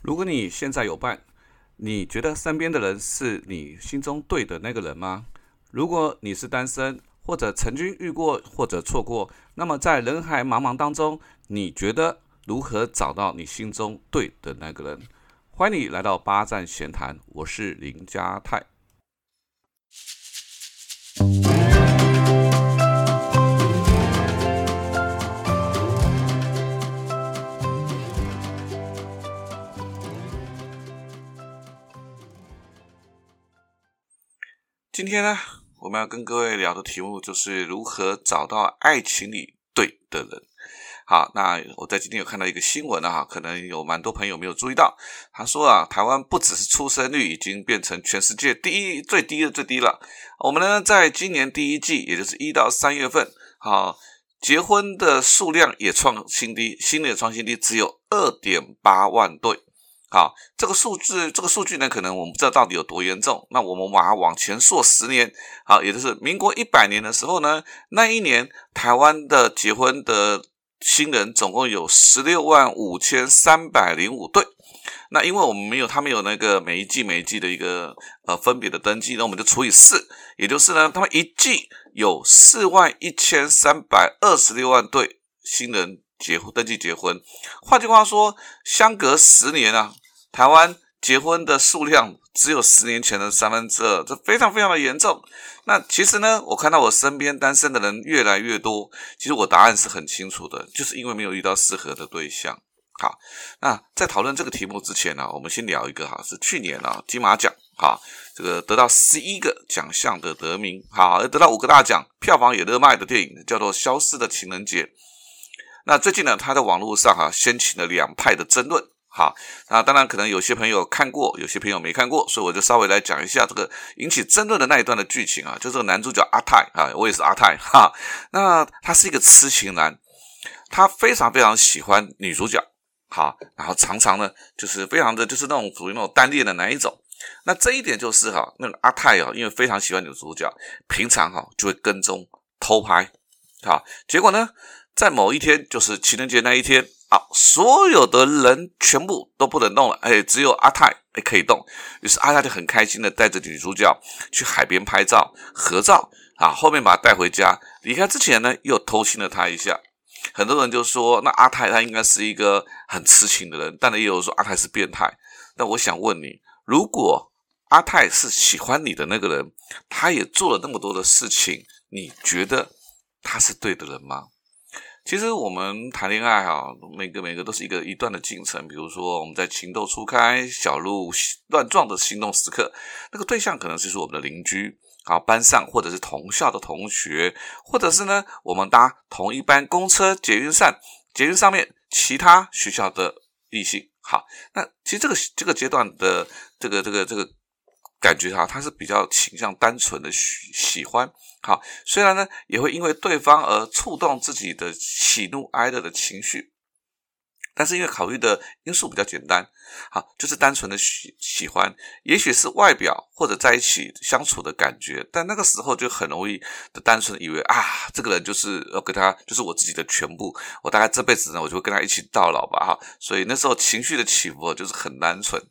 如果你现在有伴，你觉得身边的人是你心中对的那个人吗？如果你是单身，或者曾经遇过，或者错过，那么在人海茫茫当中，你觉得如何找到你心中对的那个人？欢迎你来到八站闲谈，我是林家泰。今天呢，我们要跟各位聊的题目就是如何找到爱情里对的人。好，那我在今天有看到一个新闻啊，可能有蛮多朋友没有注意到。他说啊，台湾不只是出生率已经变成全世界第一最低的最低了。我们呢，在今年第一季，也就是一到三月份，好，结婚的数量也创新低，新的创新低只有二点八万对。好，这个数字，这个数据呢，可能我们不知道到底有多严重。那我们把它往前溯十年，好，也就是民国一百年的时候呢，那一年台湾的结婚的新人总共有十六万五千三百零五对。那因为我们没有，他们有那个每一季每一季的一个呃分别的登记，那我们就除以四，也就是呢，他们一季有四万一千三百二十六万对新人。结婚登记结婚，换句话说，相隔十年啊，台湾结婚的数量只有十年前的三分之二，这非常非常的严重。那其实呢，我看到我身边单身的人越来越多，其实我答案是很清楚的，就是因为没有遇到适合的对象。好，那在讨论这个题目之前呢，我们先聊一个哈，是去年啊金马奖哈，这个得到十一个奖项的得名，好，得到五个大奖，票房也热卖的电影，叫做《消失的情人节》。那最近呢，他在网络上哈掀起了两派的争论，哈，那当然可能有些朋友看过，有些朋友没看过，所以我就稍微来讲一下这个引起争论的那一段的剧情啊，就这个男主角阿泰啊，我也是阿泰哈，那他是一个痴情男，他非常非常喜欢女主角，好，然后常常呢就是非常的就是那种属于那种单恋的那一种，那这一点就是哈，那个阿泰啊，因为非常喜欢女主角，平常哈就会跟踪偷拍，好，结果呢？在某一天，就是情人节那一天啊，所有的人全部都不能动了，哎，只有阿泰哎可以动。于是阿泰就很开心的带着女主角去海边拍照合照啊，后面把她带回家。离开之前呢，又偷亲了她一下。很多人就说，那阿泰他应该是一个很痴情的人，但也有说阿泰是变态。那我想问你，如果阿泰是喜欢你的那个人，他也做了那么多的事情，你觉得他是对的人吗？其实我们谈恋爱哈，每个每个都是一个一段的进程。比如说，我们在情窦初开、小鹿乱撞的心动时刻，那个对象可能就是我们的邻居，好班上或者是同校的同学，或者是呢，我们搭同一班公车、捷运上，捷运上面其他学校的异性。好，那其实这个这个阶段的这个这个这个。感觉哈，他是比较倾向单纯的喜喜欢，好，虽然呢也会因为对方而触动自己的喜怒哀乐的情绪，但是因为考虑的因素比较简单，好，就是单纯的喜喜欢，也许是外表或者在一起相处的感觉，但那个时候就很容易的单纯的以为啊，这个人就是要跟他就是我自己的全部，我大概这辈子呢我就会跟他一起到老吧，哈，所以那时候情绪的起伏就是很单纯。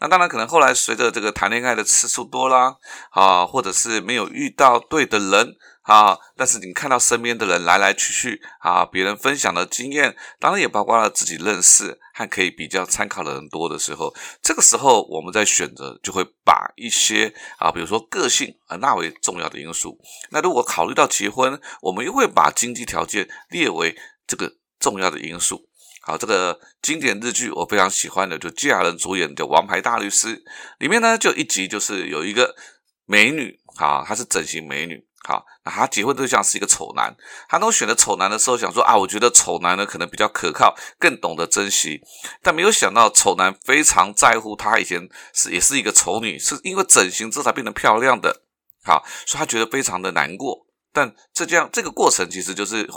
那当然，可能后来随着这个谈恋爱的次数多啦，啊，或者是没有遇到对的人啊，但是你看到身边的人来来去去啊，别人分享的经验，当然也包括了自己认识和可以比较参考的人多的时候，这个时候我们在选择就会把一些啊，比如说个性啊纳为重要的因素。那如果考虑到结婚，我们又会把经济条件列为这个重要的因素。好，这个经典日剧我非常喜欢的，就金雅人主演的《王牌大律师》里面呢，就一集就是有一个美女，好，她是整形美女，好，那她结婚对象是一个丑男，她当选择丑男的时候，想说啊，我觉得丑男呢可能比较可靠，更懂得珍惜，但没有想到丑男非常在乎她以前是也是一个丑女，是因为整形之后才变得漂亮的，好，所以她觉得非常的难过，但这这样这个过程其实就是。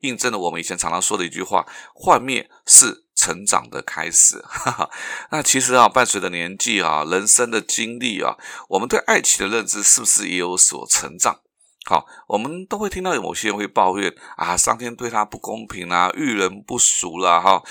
印证了我们以前常常说的一句话：幻灭是成长的开始。哈哈那其实啊，伴随着年纪啊，人生的经历啊，我们对爱情的认知是不是也有所成长？好，我们都会听到有某些人会抱怨啊，上天对他不公平啊，遇人不淑啦，哈。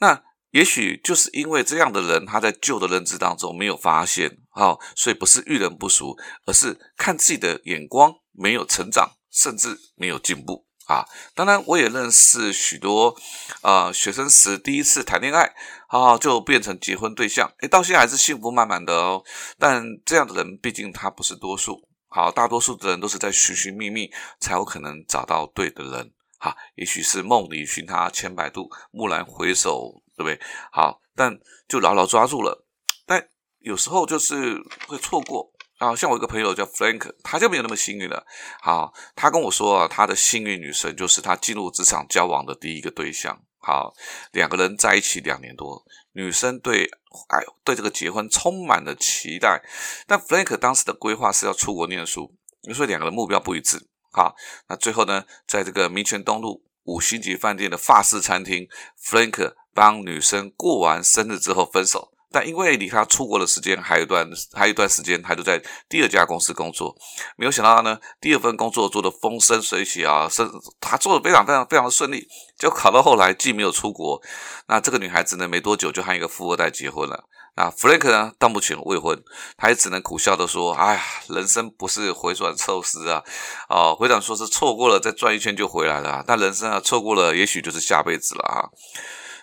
那也许就是因为这样的人，他在旧的认知当中没有发现，好，所以不是遇人不淑，而是看自己的眼光没有成长，甚至没有进步啊。当然，我也认识许多啊，学生时第一次谈恋爱，啊，就变成结婚对象，诶，到现在还是幸福满满的哦。但这样的人，毕竟他不是多数，好，大多数的人都是在寻寻觅觅，才有可能找到对的人。哈，也许是梦里寻他千百度，蓦然回首。对不对？好，但就牢牢抓住了。但有时候就是会错过啊。像我一个朋友叫 Frank，他就没有那么幸运了。好，他跟我说啊，他的幸运女神就是他进入职场交往的第一个对象。好，两个人在一起两年多，女生对哎对这个结婚充满了期待。但 Frank 当时的规划是要出国念书，所以两个人目标不一致。好，那最后呢，在这个民权东路五星级饭店的法式餐厅，Frank。帮女生过完生日之后分手，但因为离他出国的时间还有一段，还有一段时间，他就在第二家公司工作。没有想到呢，第二份工作做的风生水起啊，是他做的非常非常非常的顺利。就考到后来既没有出国，那这个女孩子呢，没多久就和一个富二代结婚了。那 Frank 呢，到目前未婚，他也只能苦笑的说：“哎呀，人生不是回转寿司啊，哦，回转说是错过了再转一圈就回来了，但人生啊，错过了也许就是下辈子了啊。”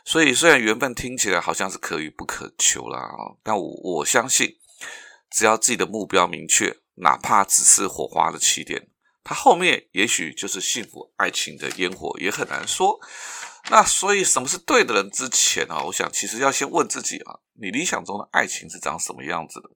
所以，虽然缘分听起来好像是可遇不可求啦，但我我相信，只要自己的目标明确，哪怕只是火花的起点，它后面也许就是幸福爱情的烟火，也很难说。那所以，什么是对的人之前啊，我想其实要先问自己啊，你理想中的爱情是长什么样子的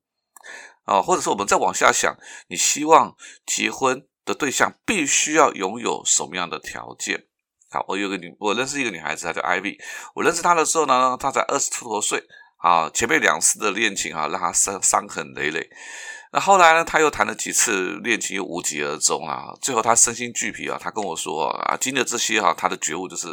啊？或者说，我们再往下想，你希望结婚的对象必须要拥有什么样的条件？好，我有个女，我认识一个女孩子，她叫 Ivy。我认识她的时候呢，她才二十出头岁。啊，前面两次的恋情啊，让她伤伤痕累累。那后来呢，她又谈了几次恋情，又无疾而终啊。最后她身心俱疲啊，她跟我说啊，经历这些哈，她的觉悟就是，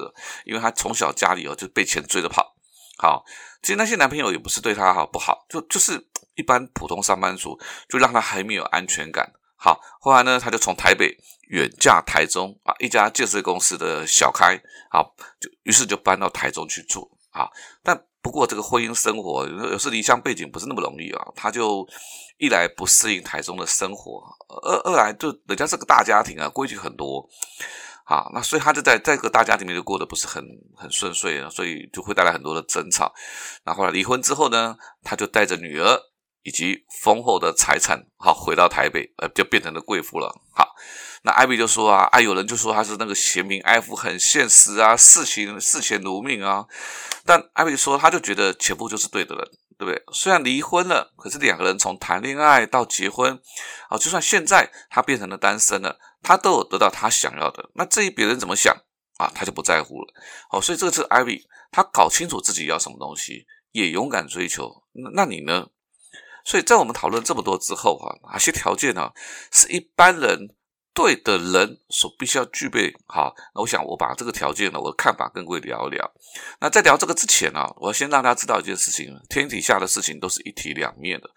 因为她从小家里哦就被钱追着跑。好，其实那些男朋友也不是对她好不好，就就是一般普通上班族，就让她还没有安全感。好，后来呢，她就从台北。远嫁台中啊，一家建设公司的小开，啊，就于是就搬到台中去住啊。但不过这个婚姻生活有时离乡背景不是那么容易啊。他就一来不适应台中的生活，二二来就人家是个大家庭啊，规矩很多，啊，那所以他就在这个大家庭里面就过得不是很很顺遂啊，所以就会带来很多的争吵。那后来离婚之后呢，他就带着女儿以及丰厚的财产，好回到台北，呃，就变成了贵妇了，好。那艾比就说啊，啊，有人就说他是那个贤明爱妇，很现实啊，视情视钱如命啊。但艾比说，他就觉得前夫就是对的人，对不对？虽然离婚了，可是两个人从谈恋爱到结婚，啊，就算现在他变成了单身了，他都有得到他想要的。那至于别人怎么想啊，他就不在乎了。哦，所以这次艾比他搞清楚自己要什么东西，也勇敢追求。那那你呢？所以在我们讨论这么多之后啊，哪些条件呢？是一般人。对的人所必须要具备好，那我想我把这个条件呢，我的看法跟各位聊一聊。那在聊这个之前呢，我要先让大家知道一件事情：天底下的事情都是一体两面的。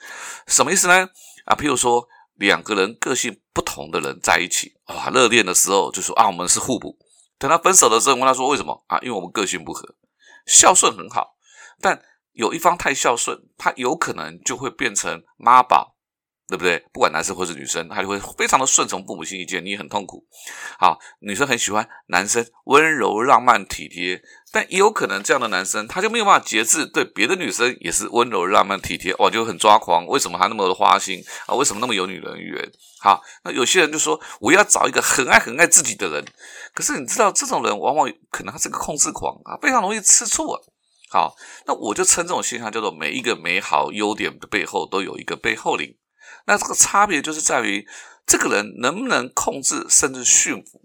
什么意思呢？啊，譬如说两个人个性不同的人在一起，啊，热恋的时候就说啊，我们是互补。等他分手的时候，问他说为什么啊？因为我们个性不合，孝顺很好，但有一方太孝顺，他有可能就会变成妈宝。对不对？不管男生或是女生，他就会非常的顺从父母亲意见，你很痛苦。好，女生很喜欢男生温柔、浪漫、体贴，但也有可能这样的男生他就没有办法节制，对别的女生也是温柔、浪漫、体贴，哇，就很抓狂。为什么他那么的花心啊？为什么那么有女人缘？好，那有些人就说我要找一个很爱很爱自己的人，可是你知道这种人往往可能他是个控制狂啊，非常容易吃醋啊。好，那我就称这种现象叫做每一个美好优点的背后都有一个背后灵。那这个差别就是在于，这个人能不能控制甚至驯服，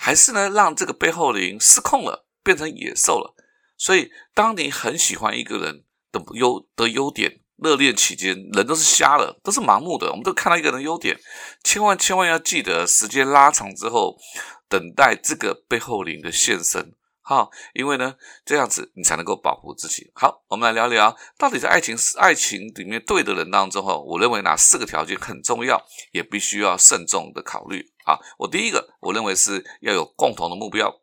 还是呢让这个背后灵失控了，变成野兽了。所以，当你很喜欢一个人的优的优点，热恋期间人都是瞎了，都是盲目的，我们都看到一个人优点，千万千万要记得，时间拉长之后，等待这个背后灵的现身。好，因为呢，这样子你才能够保护自己。好，我们来聊聊，到底在爱情是爱情里面对的人当中，哈，我认为哪四个条件很重要，也必须要慎重的考虑。啊，我第一个，我认为是要有共同的目标，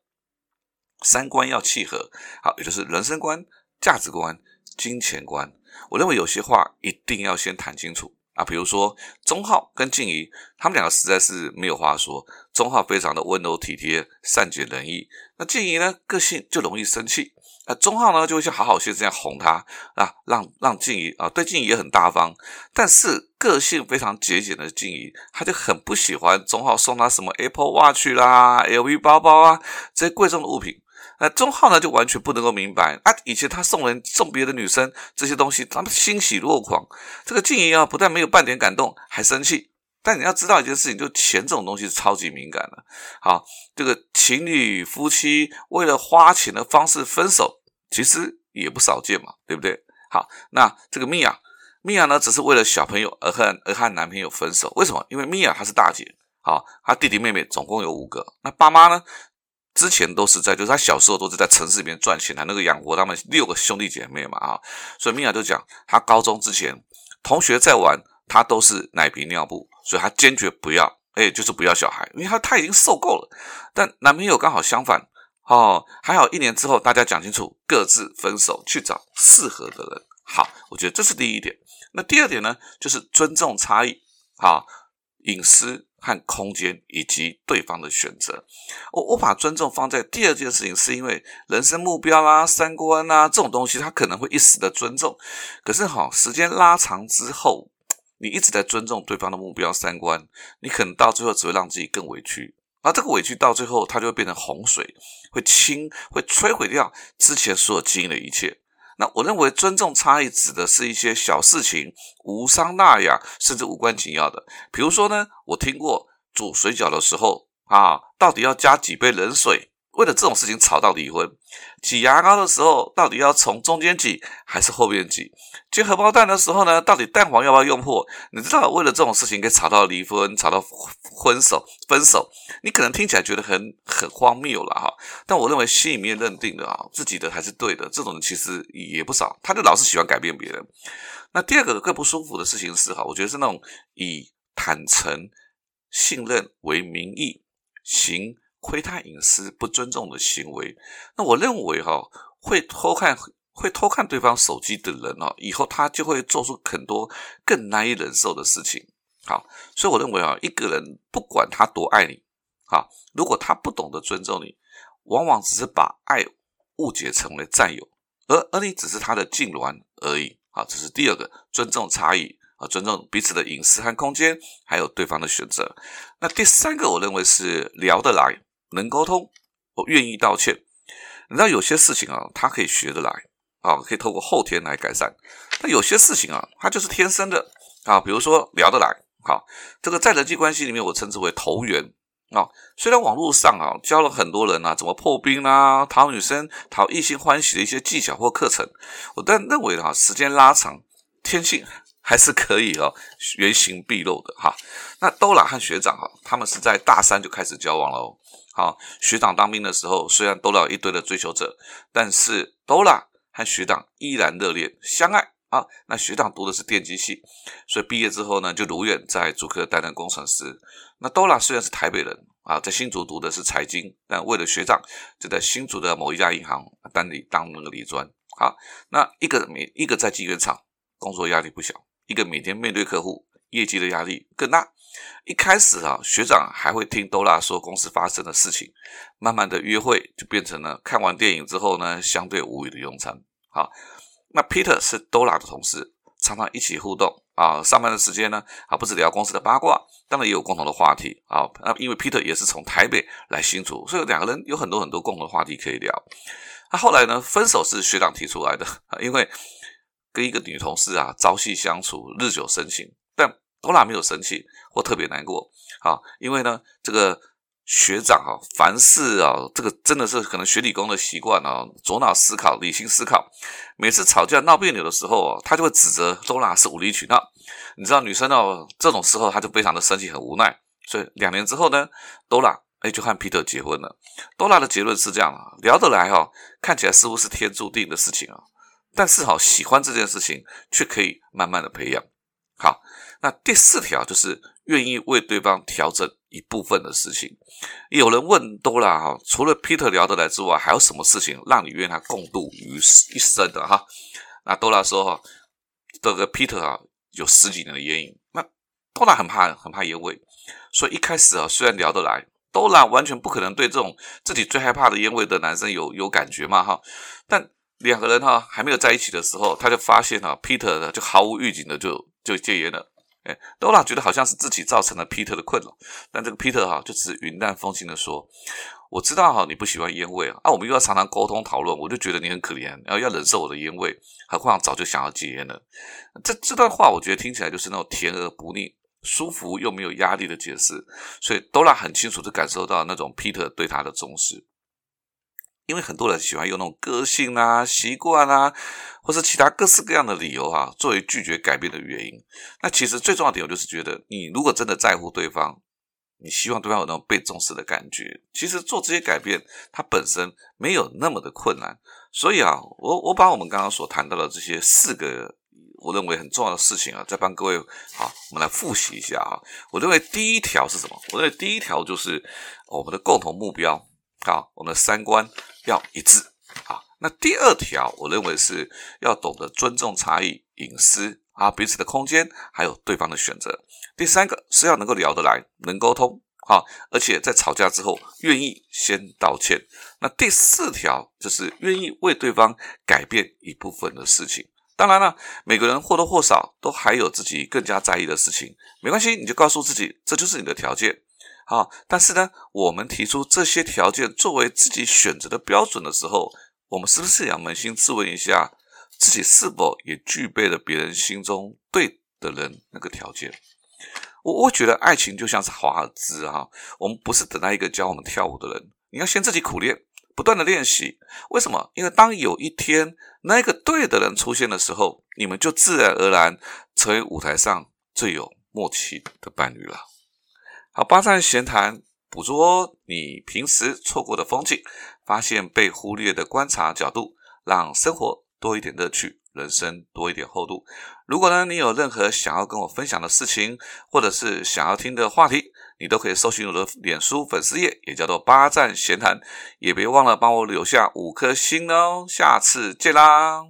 三观要契合。好，也就是人生观、价值观、金钱观。我认为有些话一定要先谈清楚啊，比如说钟浩跟静怡，他们两个实在是没有话说。钟浩非常的温柔体贴、善解人意，那静怡呢，个性就容易生气。啊，钟浩呢就会像好好先生这样哄他啊，让让静怡啊，对静怡也很大方，但是个性非常节俭的静怡，她就很不喜欢钟浩送她什么 Apple Watch 啦、LV 包包啊这些贵重的物品。那钟浩呢就完全不能够明白啊，以前他送人送别的女生这些东西，他们欣喜若狂。这个静怡啊，不但没有半点感动，还生气。但你要知道一件事情，就钱这种东西是超级敏感的。好，这个情侣夫妻为了花钱的方式分手，其实也不少见嘛，对不对？好，那这个米娅，米娅呢，只是为了小朋友而和而和男朋友分手。为什么？因为米娅她是大姐，好，她弟弟妹妹总共有五个。那爸妈呢，之前都是在，就是他小时候都是在城市里面赚钱的，那个养活他们六个兄弟姐妹嘛，啊，所以米娅就讲，她高中之前同学在玩。她都是奶瓶尿布，所以她坚决不要，哎，就是不要小孩，因为她她已经受够了。但男朋友刚好相反，哦，还好一年之后大家讲清楚，各自分手，去找适合的人。好，我觉得这是第一点。那第二点呢，就是尊重差异，好，隐私和空间以及对方的选择。我我把尊重放在第二件事情，是因为人生目标啦、三观啊这种东西，他可能会一时的尊重，可是好，时间拉长之后。你一直在尊重对方的目标三观，你可能到最后只会让自己更委屈，而这个委屈到最后，它就会变成洪水，会清，会摧毁掉之前所有经营的一切。那我认为尊重差异指的是一些小事情，无伤大雅，甚至无关紧要的。比如说呢，我听过煮水饺的时候啊，到底要加几杯冷水？为了这种事情吵到离婚，挤牙膏的时候到底要从中间挤还是后面挤？煎荷包蛋的时候呢，到底蛋黄要不要用破？你知道，为了这种事情给吵到离婚、吵到分手、分手，你可能听起来觉得很很荒谬了哈。但我认为心里面认定的啊，自己的还是对的，这种人其实也不少。他就老是喜欢改变别人。那第二个更不舒服的事情是哈，我觉得是那种以坦诚、信任为名义行。窥探隐私、不尊重的行为，那我认为哈，会偷看、会偷看对方手机的人哦，以后他就会做出很多更难以忍受的事情。好，所以我认为啊，一个人不管他多爱你，好，如果他不懂得尊重你，往往只是把爱误解成为占有，而而你只是他的痉挛而已。好，这是第二个，尊重差异。啊，尊重彼此的隐私和空间，还有对方的选择。那第三个，我认为是聊得来。能沟通，我愿意道歉。你知道有些事情啊，他可以学得来啊，可以透过后天来改善。但有些事情啊，他就是天生的啊。比如说聊得来，好，这个在人际关系里面，我称之为投缘啊。虽然网络上啊教了很多人啊怎么破冰啊、讨女生、讨异性欢喜的一些技巧或课程，我但认为哈，时间拉长，天性还是可以哦，原形毕露的哈。那兜拉和学长哈，他们是在大三就开始交往了哦。好，学长当兵的时候，虽然兜了一堆的追求者，但是兜拉和学长依然热烈相爱啊。那学长读的是电机系，所以毕业之后呢，就如愿在主科担任工程师。那兜拉虽然是台北人啊，在新竹读的是财经，但为了学长，就在新竹的某一家银行当理当那个理专。好，那一个每一个在机缘厂工作压力不小，一个每天面对客户，业绩的压力更大。一开始啊，学长还会听多拉说公司发生的事情，慢慢的约会就变成了看完电影之后呢，相对无语的用餐。好，那 Peter 是多拉的同事，常常一起互动啊。上班的时间呢，啊，不止聊公司的八卦，当然也有共同的话题啊。那因为 Peter 也是从台北来新竹，所以两个人有很多很多共同的话题可以聊。那后来呢，分手是学长提出来的，因为跟一个女同事啊朝夕相处，日久生情，但。多拉没有生气或特别难过，啊，因为呢，这个学长啊，凡事啊，这个真的是可能学理工的习惯啊，左脑思考，理性思考。每次吵架闹别扭的时候啊，他就会指责多拉是无理取闹。你知道，女生哦，这种时候她就非常的生气，很无奈。所以两年之后呢，多拉哎就和皮特结婚了。多拉的结论是这样啊，聊得来哈，看起来似乎是天注定的事情啊，但是哈，喜欢这件事情却可以慢慢的培养。好。那第四条就是愿意为对方调整一部分的事情。有人问多拉哈，除了 Peter 聊得来之外，还有什么事情让你愿意他共度余一生的哈？那多拉说哈，这个 Peter 啊有十几年的烟瘾，那多拉很怕很怕烟味，所以一开始啊虽然聊得来，多拉完全不可能对这种自己最害怕的烟味的男生有有感觉嘛哈，但两个人哈还没有在一起的时候，他就发现哈 Peter 呢就毫无预警的就就戒烟了。哎，Dora 觉得好像是自己造成了 Peter 的困扰，但这个 Peter 哈就只是云淡风轻的说：“我知道哈你不喜欢烟味啊，啊我们又要常常沟通讨论，我就觉得你很可怜，然后要忍受我的烟味，何况早就想要戒烟了。”这这段话我觉得听起来就是那种甜而不腻、舒服又没有压力的解释，所以 Dora 很清楚的感受到那种 Peter 对他的重视。因为很多人喜欢用那种个性啊、习惯啊，或是其他各式各样的理由啊，作为拒绝改变的原因。那其实最重要的点，我就是觉得，你如果真的在乎对方，你希望对方有那种被重视的感觉，其实做这些改变，它本身没有那么的困难。所以啊，我我把我们刚刚所谈到的这些四个我认为很重要的事情啊，再帮各位好，我们来复习一下啊。我认为第一条是什么？我认为第一条就是我们的共同目标，好，我们的三观。要一致啊！那第二条，我认为是要懂得尊重差异、隐私啊，彼此的空间，还有对方的选择。第三个是要能够聊得来，能沟通啊，而且在吵架之后愿意先道歉。那第四条就是愿意为对方改变一部分的事情。当然了，每个人或多或少都还有自己更加在意的事情，没关系，你就告诉自己，这就是你的条件。好，但是呢，我们提出这些条件作为自己选择的标准的时候，我们是不是要扪心自问一下，自己是否也具备了别人心中对的人那个条件？我我觉得爱情就像是华尔兹哈，我们不是等待一个教我们跳舞的人，你要先自己苦练，不断的练习。为什么？因为当有一天那个对的人出现的时候，你们就自然而然成为舞台上最有默契的伴侣了。好，八站闲谈，捕捉你平时错过的风景，发现被忽略的观察角度，让生活多一点乐趣，人生多一点厚度。如果呢，你有任何想要跟我分享的事情，或者是想要听的话题，你都可以搜寻我的脸书粉丝页，也叫做八站闲谈，也别忘了帮我留下五颗星哦。下次见啦！